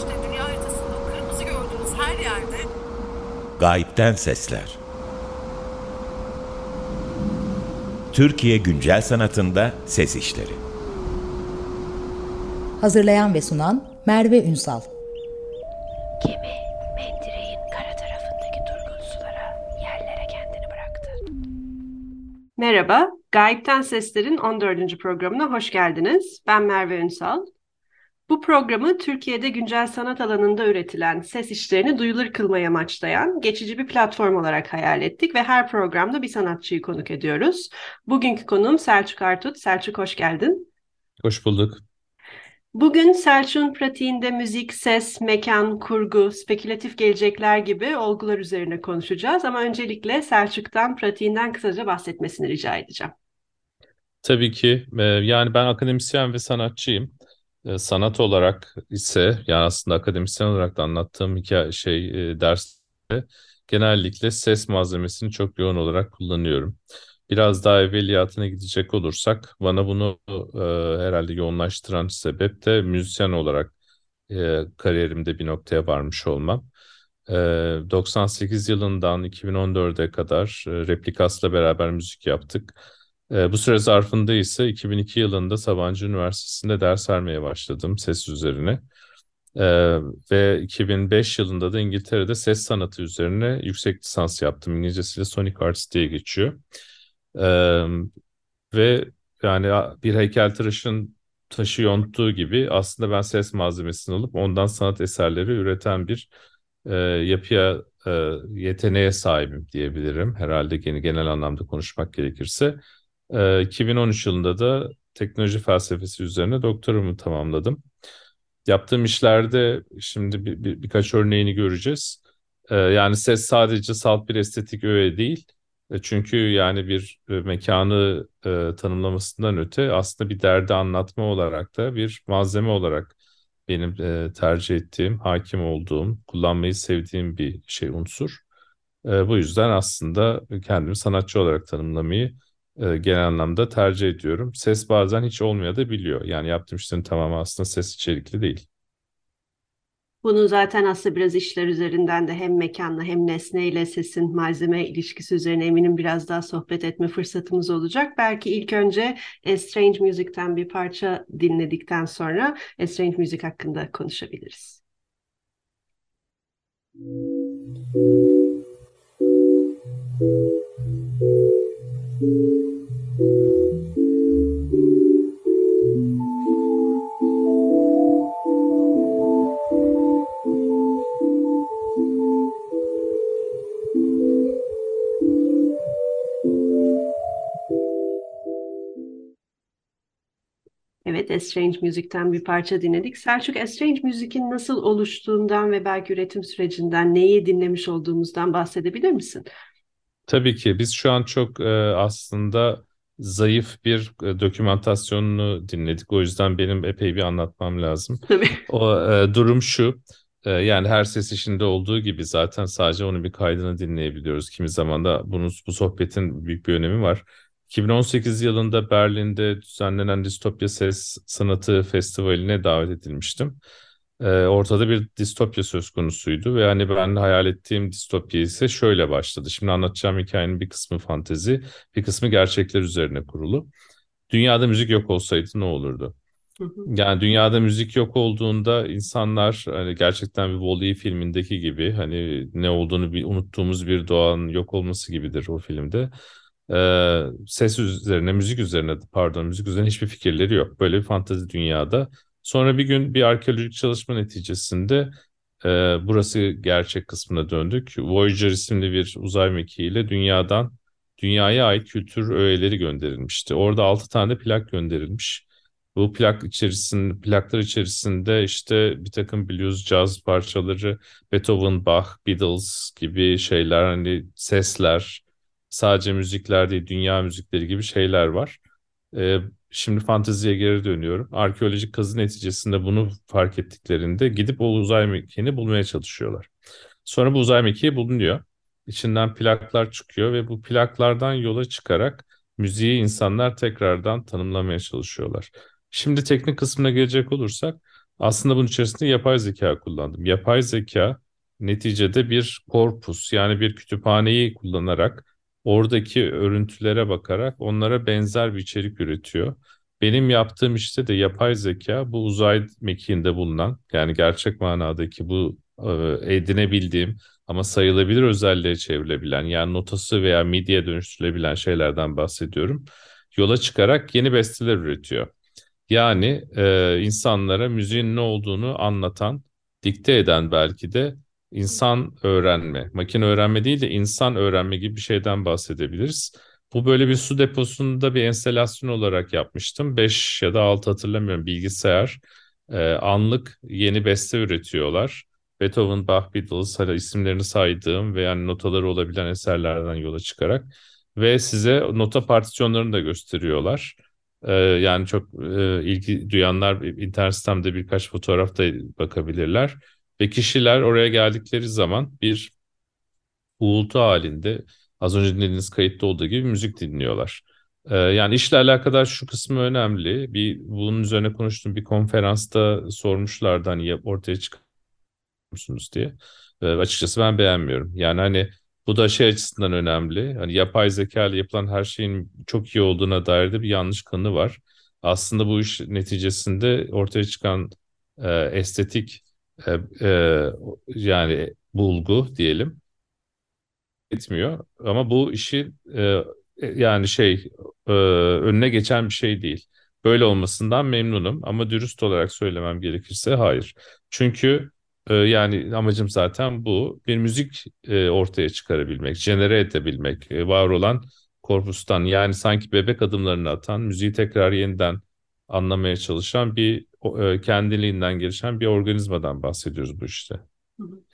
işte dünya haritasında kırmızı gördüğünüz her yerde Gayipten Sesler Türkiye Güncel Sanatında Ses İşleri Hazırlayan ve sunan Merve Ünsal Gemi mendireğin kara tarafındaki durgun sulara, yerlere kendini bıraktı. Merhaba, Gayipten Sesler'in 14. programına hoş geldiniz. Ben Merve Ünsal. Bu programı Türkiye'de güncel sanat alanında üretilen ses işlerini duyulur kılmayı amaçlayan geçici bir platform olarak hayal ettik ve her programda bir sanatçıyı konuk ediyoruz. Bugünkü konuğum Selçuk Artut. Selçuk hoş geldin. Hoş bulduk. Bugün Selçuk'un pratiğinde müzik, ses, mekan, kurgu, spekülatif gelecekler gibi olgular üzerine konuşacağız. Ama öncelikle Selçuk'tan pratiğinden kısaca bahsetmesini rica edeceğim. Tabii ki. E, yani ben akademisyen ve sanatçıyım. Sanat olarak ise yani aslında akademisyen olarak da anlattığım hikaye şey e, derste genellikle ses malzemesini çok yoğun olarak kullanıyorum. Biraz daha evveliyatına gidecek olursak bana bunu e, herhalde yoğunlaştıran sebep de müzisyen olarak e, kariyerimde bir noktaya varmış olmam. E, 98 yılından 2014'e kadar e, Replikas'la beraber müzik yaptık. E, bu süre zarfında ise 2002 yılında Sabancı Üniversitesi'nde ders vermeye başladım ses üzerine. E, ve 2005 yılında da İngiltere'de ses sanatı üzerine yüksek lisans yaptım. İngilizcesiyle Sonic Arts diye geçiyor. Ee, ve yani bir heykeltıraşın taşı yonttuğu gibi aslında ben ses malzemesini alıp ondan sanat eserleri üreten bir e, yapıya e, yeteneğe sahibim diyebilirim. Herhalde genel, genel anlamda konuşmak gerekirse. E, 2013 yılında da teknoloji felsefesi üzerine doktorumu tamamladım. Yaptığım işlerde şimdi bir, bir, birkaç örneğini göreceğiz. E, yani ses sadece salt bir estetik öğe değil e, çünkü yani bir e, mekanı e, tanımlamasından öte aslında bir derdi anlatma olarak da bir malzeme olarak benim e, tercih ettiğim, hakim olduğum, kullanmayı sevdiğim bir şey unsur. E, bu yüzden aslında kendimi sanatçı olarak tanımlamayı e, genel anlamda tercih ediyorum. Ses bazen hiç olmuyor da biliyor. Yani yaptığım işlerin tamamı aslında ses içerikli değil. Bunu zaten aslında biraz işler üzerinden de hem mekanla hem nesneyle sesin malzeme ilişkisi üzerine eminim biraz daha sohbet etme fırsatımız olacak. Belki ilk önce Strange Music'ten bir parça dinledikten sonra Strange Music hakkında konuşabiliriz. Evet, Estrange Music'ten bir parça dinledik. Selçuk, Estrange Music'in nasıl oluştuğundan ve belki üretim sürecinden neyi dinlemiş olduğumuzdan bahsedebilir misin? Tabii ki. Biz şu an çok e, aslında zayıf bir e, dokümantasyonunu dinledik. O yüzden benim epey bir anlatmam lazım. O e, durum şu. E, yani her ses işinde olduğu gibi zaten sadece onun bir kaydını dinleyebiliyoruz. Kimi zaman da bunun, bu sohbetin büyük bir önemi var. 2018 yılında Berlin'de düzenlenen Distopya Ses Sanatı Festivali'ne davet edilmiştim. Ee, ortada bir distopya söz konusuydu ve hani ben hayal ettiğim distopya ise şöyle başladı. Şimdi anlatacağım hikayenin bir kısmı fantezi, bir kısmı gerçekler üzerine kurulu. Dünyada müzik yok olsaydı ne olurdu? Yani dünyada müzik yok olduğunda insanlar hani gerçekten bir Wall-E filmindeki gibi hani ne olduğunu bir unuttuğumuz bir doğanın yok olması gibidir o filmde e, ses üzerine, müzik üzerine pardon müzik üzerine hiçbir fikirleri yok. Böyle bir fantezi dünyada. Sonra bir gün bir arkeolojik çalışma neticesinde e, burası gerçek kısmına döndük. Voyager isimli bir uzay mekiğiyle dünyadan dünyaya ait kültür öğeleri gönderilmişti. Orada 6 tane plak gönderilmiş. Bu plak içerisinde, plaklar içerisinde işte bir takım blues, caz parçaları, Beethoven, Bach, Beatles gibi şeyler, hani sesler, sadece müzikler değil, dünya müzikleri gibi şeyler var. Ee, şimdi fanteziye geri dönüyorum. Arkeolojik kazı neticesinde bunu fark ettiklerinde gidip o uzay mekiğini bulmaya çalışıyorlar. Sonra bu uzay mekiği bulunuyor. İçinden plaklar çıkıyor ve bu plaklardan yola çıkarak müziği insanlar tekrardan tanımlamaya çalışıyorlar. Şimdi teknik kısmına gelecek olursak Aslında bunun içerisinde yapay zeka kullandım. Yapay zeka neticede bir korpus yani bir kütüphaneyi kullanarak oradaki örüntülere bakarak onlara benzer bir içerik üretiyor. Benim yaptığım işte de yapay zeka bu uzay mekiğinde bulunan yani gerçek manadaki bu e, edinebildiğim ama sayılabilir özelliğe çevrilebilen yani notası veya midye dönüştürülebilen şeylerden bahsediyorum. Yola çıkarak yeni besteler üretiyor. Yani e, insanlara müziğin ne olduğunu anlatan, dikte eden belki de insan öğrenme, makine öğrenme değil de insan öğrenme gibi bir şeyden bahsedebiliriz. Bu böyle bir su deposunda bir enstelasyon olarak yapmıştım. 5 ya da 6 hatırlamıyorum bilgisayar. E, anlık yeni beste üretiyorlar. Beethoven, Bach, Beatles hala isimlerini saydığım ve yani notaları olabilen eserlerden yola çıkarak ve size nota partisyonlarını da gösteriyorlar. Ee, yani çok e, ilgi duyanlar internet sitemde birkaç fotoğrafta bakabilirler. Ve kişiler oraya geldikleri zaman bir uğultu halinde az önce dinlediğiniz kayıtta olduğu gibi müzik dinliyorlar. Ee, yani işle alakadar şu kısmı önemli. Bir bunun üzerine konuştuğum bir konferansta sormuşlardı hani ortaya musunuz diye. E, açıkçası ben beğenmiyorum. Yani hani bu da şey açısından önemli. Hani yapay zeka ile yapılan her şeyin çok iyi olduğuna dair de bir yanlış kanı var. Aslında bu iş neticesinde ortaya çıkan e, estetik e, e, yani bulgu diyelim etmiyor. Ama bu işi e, yani şey e, önüne geçen bir şey değil. Böyle olmasından memnunum ama dürüst olarak söylemem gerekirse hayır. Çünkü ee, yani amacım zaten bu. Bir müzik e, ortaya çıkarabilmek, jenere edebilmek, e, var olan korpustan yani sanki bebek adımlarını atan, müziği tekrar yeniden anlamaya çalışan bir e, kendiliğinden gelişen bir organizmadan bahsediyoruz bu işte. Hı hı.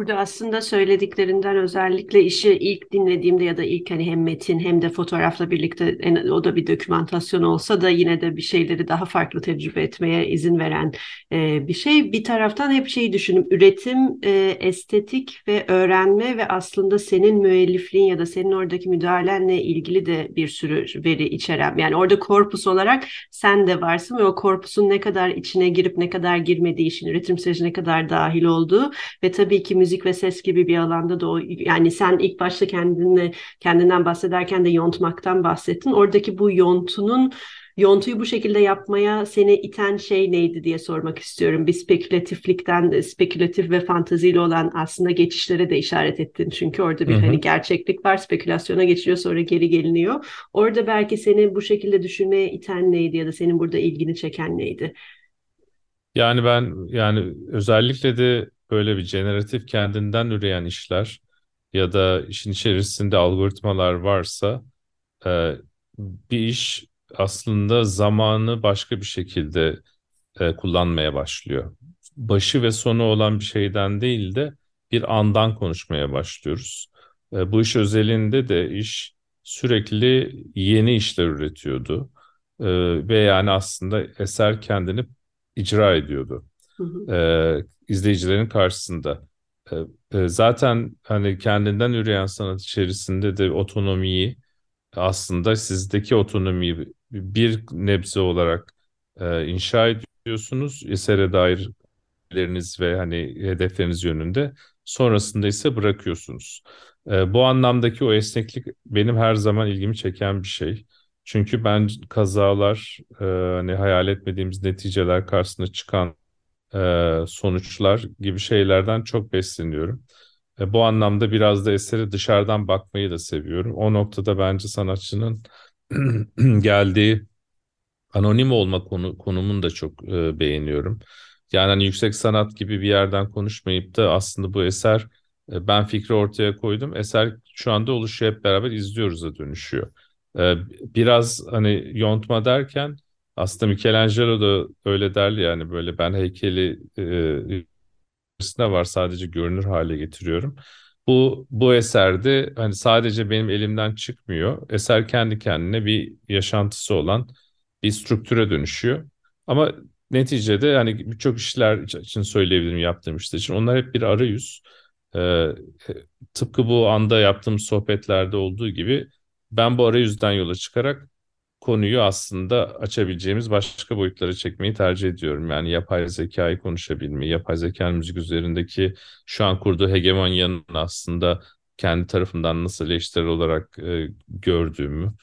Burada aslında söylediklerinden özellikle işi ilk dinlediğimde ya da ilk hani hem metin hem de fotoğrafla birlikte o da bir dokümantasyon olsa da yine de bir şeyleri daha farklı tecrübe etmeye izin veren e, bir şey. Bir taraftan hep şeyi düşünün üretim, e, estetik ve öğrenme ve aslında senin müellifliğin ya da senin oradaki müdahalenle ilgili de bir sürü veri içeren. Yani orada korpus olarak sen de varsın ve o korpusun ne kadar içine girip ne kadar girmediği işin üretim sürecine ne kadar dahil olduğu ve tabii ki müzik ve ses gibi bir alanda da o yani sen ilk başta kendinle kendinden bahsederken de yontmaktan bahsettin. Oradaki bu yontunun yontuyu bu şekilde yapmaya seni iten şey neydi diye sormak istiyorum. Bir spekülatiflikten spekülatif ve fantaziyle olan aslında geçişlere de işaret ettin. Çünkü orada bir hı hı. hani gerçeklik var, spekülasyona geçiyor sonra geri geliniyor. Orada belki seni bu şekilde düşünmeye iten neydi ya da senin burada ilgini çeken neydi? Yani ben yani özellikle de böyle bir generatif kendinden üreyen işler ya da işin içerisinde algoritmalar varsa e, bir iş aslında zamanı başka bir şekilde e, kullanmaya başlıyor. Başı ve sonu olan bir şeyden değil de bir andan konuşmaya başlıyoruz. E, bu iş özelinde de iş sürekli yeni işler üretiyordu. E, ve yani aslında eser kendini icra ediyordu. E, izleyicilerin karşısında. E, e, zaten hani kendinden üreyen sanat içerisinde de otonomiyi aslında sizdeki otonomiyi bir nebze olarak e, inşa ediyorsunuz. Esere dair ve hani hedefleriniz yönünde. Sonrasında ise bırakıyorsunuz. bu anlamdaki o esneklik benim her zaman ilgimi çeken bir şey. Çünkü ben kazalar, hani hayal etmediğimiz neticeler karşısına çıkan e, sonuçlar gibi şeylerden çok besleniyorum. E, bu anlamda biraz da eseri dışarıdan bakmayı da seviyorum. O noktada bence sanatçının geldiği anonim olma konu, konumunu da çok e, beğeniyorum. Yani hani yüksek sanat gibi bir yerden konuşmayıp da aslında bu eser e, ben fikri ortaya koydum. Eser şu anda oluşuyor hep beraber izliyoruz da dönüşüyor. E, biraz hani yontma derken aslında Michelangelo da öyle derli yani böyle ben heykeli e, var sadece görünür hale getiriyorum. Bu bu eserde hani sadece benim elimden çıkmıyor. Eser kendi kendine bir yaşantısı olan bir strüktüre dönüşüyor. Ama neticede yani birçok işler için söyleyebilirim yaptığım işler için. Onlar hep bir arayüz. Ee, tıpkı bu anda yaptığım sohbetlerde olduğu gibi ben bu arayüzden yola çıkarak konuyu aslında açabileceğimiz başka boyutlara çekmeyi tercih ediyorum. Yani yapay zekayı konuşabilmeyi, yapay zeka müzik üzerindeki şu an kurduğu hegemonyanın aslında kendi tarafından nasıl eleştiri olarak e, gördüğümü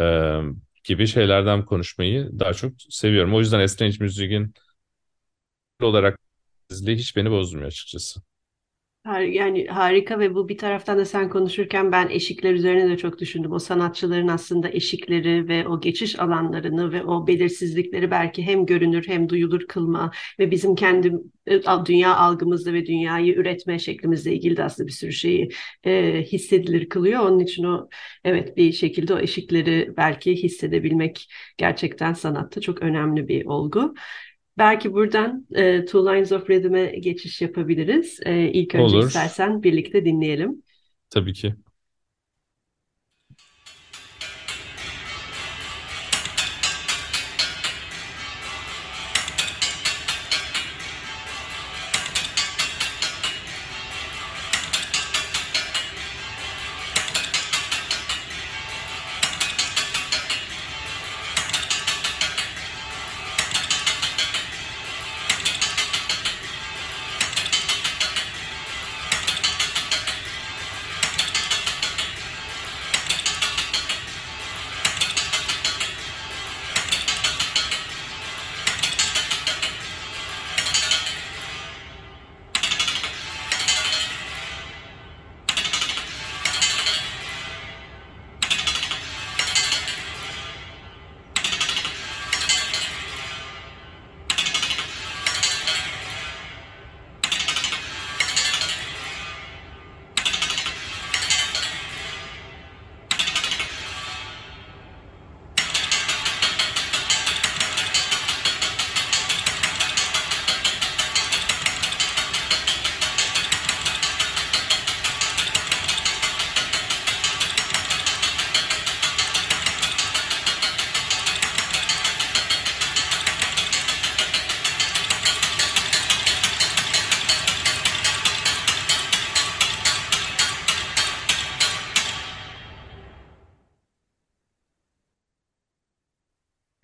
e, gibi şeylerden konuşmayı daha çok seviyorum. O yüzden Estrange Music'in olarak hiç beni bozmuyor açıkçası. Yani harika ve bu bir taraftan da sen konuşurken ben eşikler üzerine de çok düşündüm. O sanatçıların aslında eşikleri ve o geçiş alanlarını ve o belirsizlikleri belki hem görünür hem duyulur kılma ve bizim kendi e, dünya algımızda ve dünyayı üretme şeklimizle ilgili de aslında bir sürü şeyi e, hissedilir kılıyor. Onun için o evet bir şekilde o eşikleri belki hissedebilmek gerçekten sanatta çok önemli bir olgu. Belki buradan e, Two Lines of Rhythm'e geçiş yapabiliriz. E, ilk önce Olur. istersen birlikte dinleyelim. Tabii ki.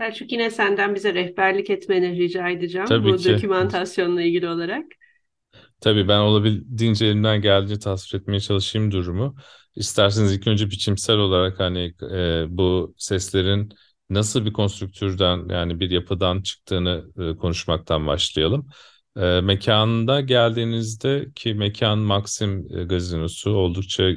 Selçuk yine senden bize rehberlik etmeni rica edeceğim Tabii bu ki. dokümantasyonla ilgili olarak. Tabii ben olabildiğince elimden geldiğince tasvir etmeye çalışayım durumu. İsterseniz ilk önce biçimsel olarak hani e, bu seslerin nasıl bir konstrüktürden yani bir yapıdan çıktığını e, konuşmaktan başlayalım. E, mekanında geldiğinizde ki mekan Maxim e, gazinosu oldukça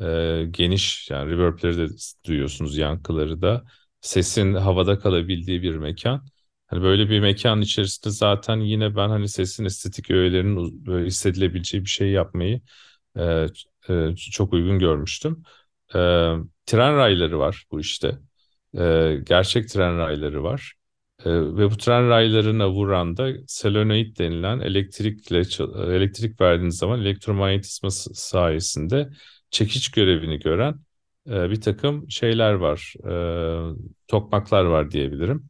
e, geniş yani reverbleri de duyuyorsunuz yankıları da sesin havada kalabildiği bir mekan. Hani böyle bir mekan içerisinde zaten yine ben hani sesin estetik öğelerinin böyle hissedilebileceği bir şey yapmayı e, e, çok uygun görmüştüm. E, tren rayları var bu işte. E, gerçek tren rayları var. E, ve bu tren raylarına vuran da solenoid denilen elektrikle elektrik verdiğiniz zaman elektromanyetizma sayesinde çekiç görevini gören e, bir takım şeyler var. E, tokmaklar var diyebilirim.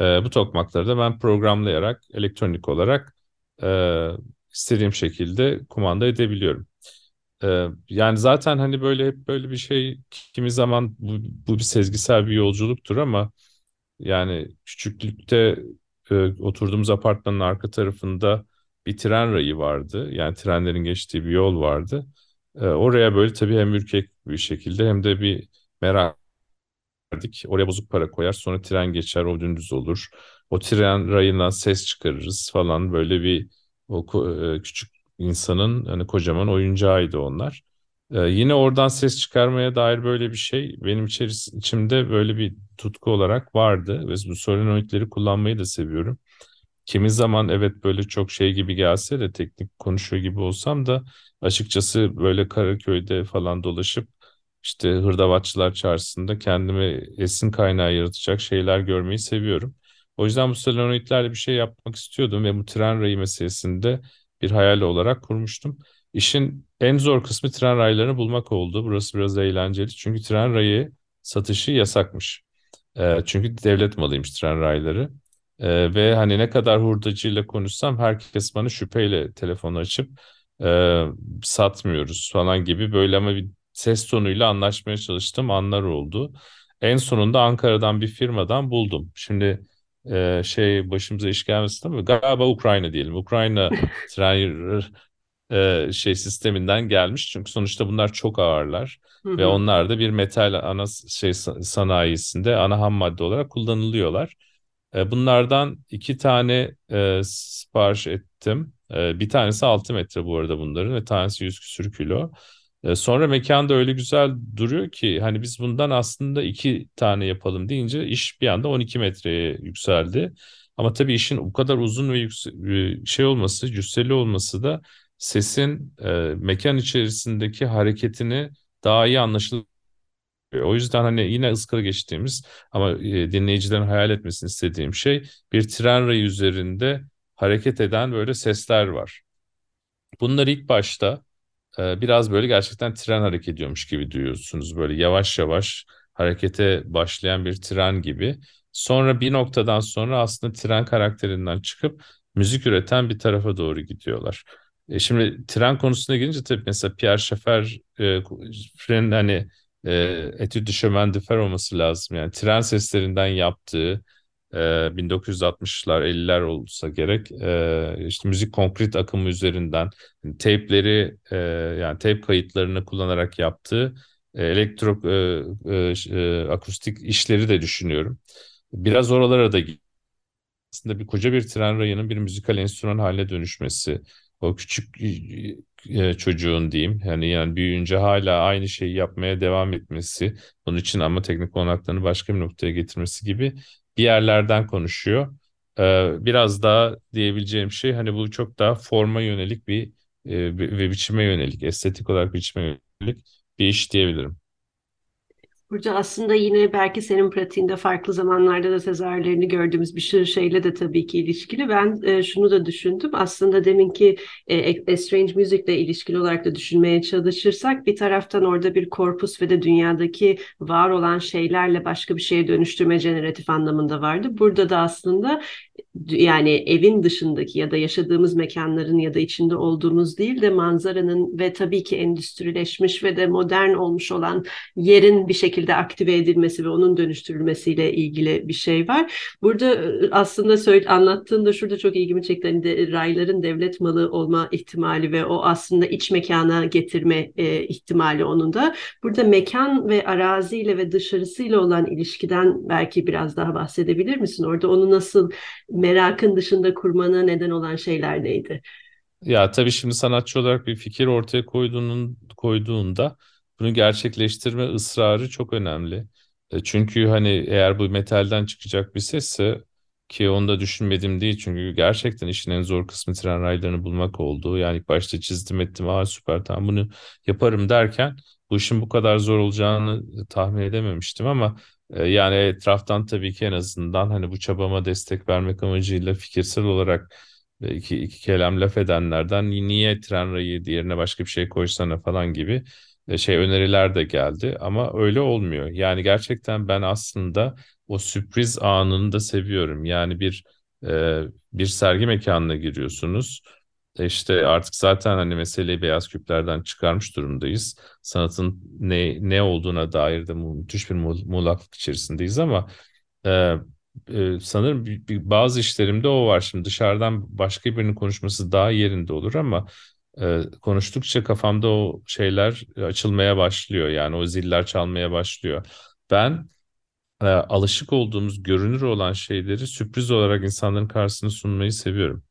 E, bu tokmakları da ben programlayarak elektronik olarak e, istediğim şekilde kumanda edebiliyorum. E, yani zaten hani böyle hep böyle bir şey kimi zaman bu, bu bir sezgisel bir yolculuktur ama yani küçüklükte e, oturduğumuz apartmanın arka tarafında bir tren rayı vardı. Yani trenlerin geçtiği bir yol vardı. E, oraya böyle tabii hem ürkek bir şekilde hem de bir merak verdik. Oraya bozuk para koyar. Sonra tren geçer, o dümdüz olur. O tren rayından ses çıkarırız falan. Böyle bir o e, küçük insanın hani kocaman oyuncağıydı onlar. E, yine oradan ses çıkarmaya dair böyle bir şey benim içeris içimde böyle bir tutku olarak vardı ve bu solenoidleri kullanmayı da seviyorum. Kimi zaman evet böyle çok şey gibi gelse de teknik konuşuyor gibi olsam da açıkçası böyle Karaköy'de falan dolaşıp işte Hırdavatçılar Çarşısı'nda kendime esin kaynağı yaratacak şeyler görmeyi seviyorum. O yüzden bu solenoidlerle bir şey yapmak istiyordum ve bu tren rayı meselesinde bir hayal olarak kurmuştum. İşin en zor kısmı tren raylarını bulmak oldu. Burası biraz eğlenceli çünkü tren rayı satışı yasakmış. Çünkü devlet malıymış tren rayları. E, ve hani ne kadar hurdacıyla konuşsam herkes bana şüpheyle telefonu açıp e, satmıyoruz falan gibi böyle ama bir ses tonuyla anlaşmaya çalıştığım anlar oldu. En sonunda Ankara'dan bir firmadan buldum. Şimdi e, şey başımıza iş gelmesin ama galiba Ukrayna diyelim. Ukrayna tren e, şey sisteminden gelmiş. Çünkü sonuçta bunlar çok ağırlar Hı ve onlar da bir metal ana şey sa- sanayisinde ana ham madde olarak kullanılıyorlar. E, bunlardan iki tane e, sipariş ettim. E, bir tanesi 6 metre bu arada bunların ve tanesi 100 küsür kilo. E, sonra mekanda öyle güzel duruyor ki hani biz bundan aslında iki tane yapalım deyince iş bir anda 12 metreye yükseldi. Ama tabii işin o kadar uzun ve yükse- e, şey olması, cüsseli olması da sesin e, mekan içerisindeki hareketini daha iyi anlaşılıyor. O yüzden hani yine ıskara geçtiğimiz ama e, dinleyicilerin hayal etmesini istediğim şey bir tren rayı üzerinde hareket eden böyle sesler var. Bunlar ilk başta e, biraz böyle gerçekten tren hareket ediyormuş gibi duyuyorsunuz. Böyle yavaş yavaş harekete başlayan bir tren gibi. Sonra bir noktadan sonra aslında tren karakterinden çıkıp müzik üreten bir tarafa doğru gidiyorlar. E şimdi tren konusuna gelince tabii mesela Pierre Schaeffer e, hani e, Etüd de Chemin de Fer olması lazım. Yani tren seslerinden yaptığı e, 1960'lar 50'ler olsa gerek e, işte müzik konkret akımı üzerinden teypleri e, yani teyp kayıtlarını kullanarak yaptığı e, elektro e, e, e, akustik işleri de düşünüyorum. Biraz oralara da aslında bir koca bir tren rayının bir müzikal enstrüman haline dönüşmesi, o küçük e, çocuğun diyeyim yani yani büyüyünce hala aynı şeyi yapmaya devam etmesi, bunun için ama teknik olanaklarını başka bir noktaya getirmesi gibi bir yerlerden konuşuyor. Ee, biraz daha diyebileceğim şey hani bu çok daha forma yönelik bir e, ve biçime yönelik, estetik olarak biçime yönelik bir iş diyebilirim. Burada aslında yine belki senin pratiğinde farklı zamanlarda da sezarlerini gördüğümüz bir sürü şeyle de tabii ki ilişkili. Ben e, şunu da düşündüm. Aslında deminki e, Estrange Music'le ilişkili olarak da düşünmeye çalışırsak bir taraftan orada bir korpus ve de dünyadaki var olan şeylerle başka bir şeye dönüştürme generatif anlamında vardı. Burada da aslında yani evin dışındaki ya da yaşadığımız mekanların ya da içinde olduğumuz değil de manzaranın ve tabii ki endüstrileşmiş ve de modern olmuş olan yerin bir şekilde aktive edilmesi ve onun dönüştürülmesiyle ilgili bir şey var. Burada e, aslında söyle, anlattığında şurada çok ilgimi çekti. Hani de, rayların devlet malı olma ihtimali ve o aslında iç mekana getirme e, ihtimali onun da. Burada mekan ve araziyle ve dışarısıyla olan ilişkiden belki biraz daha bahsedebilir misin? Orada onu nasıl merakın dışında kurmana neden olan şeyler neydi? Ya tabii şimdi sanatçı olarak bir fikir ortaya koyduğunun, koyduğunda bunu gerçekleştirme ısrarı çok önemli. E, Çünkü hani eğer bu metalden çıkacak bir sesse ki onu da düşünmedim değil çünkü gerçekten işin en zor kısmı tren raylarını bulmak oldu. Yani ilk başta çizdim ettim aa süper tamam bunu yaparım derken bu işin bu kadar zor olacağını tahmin edememiştim ama yani etraftan tabii ki en azından hani bu çabama destek vermek amacıyla fikirsel olarak iki, iki kelam laf edenlerden niye tren rayı diğerine başka bir şey koysana falan gibi e, şey öneriler de geldi ama öyle olmuyor. Yani gerçekten ben aslında o sürpriz anını da seviyorum. Yani bir e, bir sergi mekanına giriyorsunuz. E İşte artık zaten hani meseleyi beyaz küplerden çıkarmış durumdayız. Sanatın ne ne olduğuna dair de müthiş bir mu- muğlaklık içerisindeyiz ama e, e, sanırım bir- bir- bazı işlerimde o var. Şimdi dışarıdan başka birinin konuşması daha yerinde olur ama e, konuştukça kafamda o şeyler açılmaya başlıyor. Yani o ziller çalmaya başlıyor. Ben e, alışık olduğumuz görünür olan şeyleri sürpriz olarak insanların karşısına sunmayı seviyorum.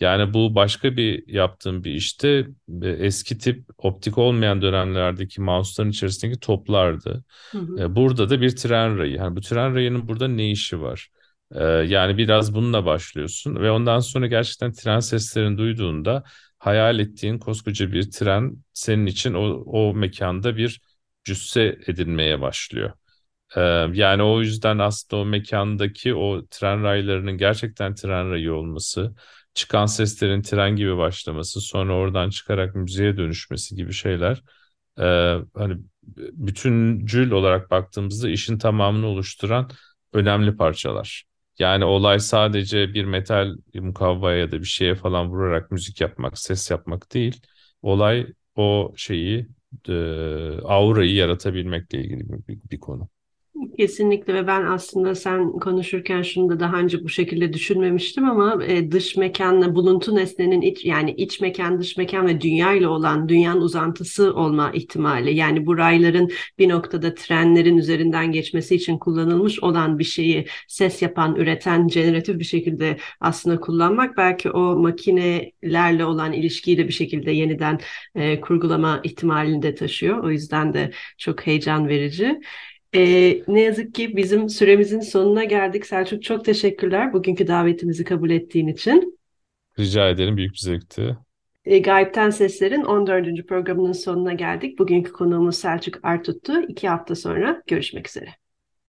Yani bu başka bir yaptığım bir işte e, eski tip optik olmayan dönemlerdeki mouse'ların içerisindeki toplardı. Hı hı. E, Burada da bir tren rayı. Yani bu tren rayının burada ne işi var? E, Yani biraz bununla başlıyorsun ve ondan sonra gerçekten tren seslerini duyduğunda hayal ettiğin koskoca bir tren senin için o, o mekanda bir cüsse edinmeye başlıyor. Yani o yüzden aslında o mekandaki o tren raylarının gerçekten tren rayı olması, çıkan seslerin tren gibi başlaması, sonra oradan çıkarak müziğe dönüşmesi gibi şeyler e, hani bütüncül olarak baktığımızda işin tamamını oluşturan önemli parçalar. Yani olay sadece bir metal mukavvaya ya da bir şeye falan vurarak müzik yapmak, ses yapmak değil. Olay o şeyi, e, aurayı yaratabilmekle ilgili bir, bir, bir konu. Kesinlikle ve ben aslında sen konuşurken şunu da daha önce bu şekilde düşünmemiştim ama e, dış mekanla buluntu nesnenin iç yani iç mekan dış mekan ve dünya ile olan dünyanın uzantısı olma ihtimali yani bu rayların bir noktada trenlerin üzerinden geçmesi için kullanılmış olan bir şeyi ses yapan üreten generatif bir şekilde aslında kullanmak belki o makinelerle olan ilişkiyi de bir şekilde yeniden e, kurgulama ihtimalini de taşıyor o yüzden de çok heyecan verici. Ee, ne yazık ki bizim süremizin sonuna geldik. Selçuk çok teşekkürler bugünkü davetimizi kabul ettiğin için. Rica ederim büyük bir zevkti. E, Gayipten Sesler'in 14. programının sonuna geldik. Bugünkü konuğumuz Selçuk Artut'tu. İki hafta sonra görüşmek üzere.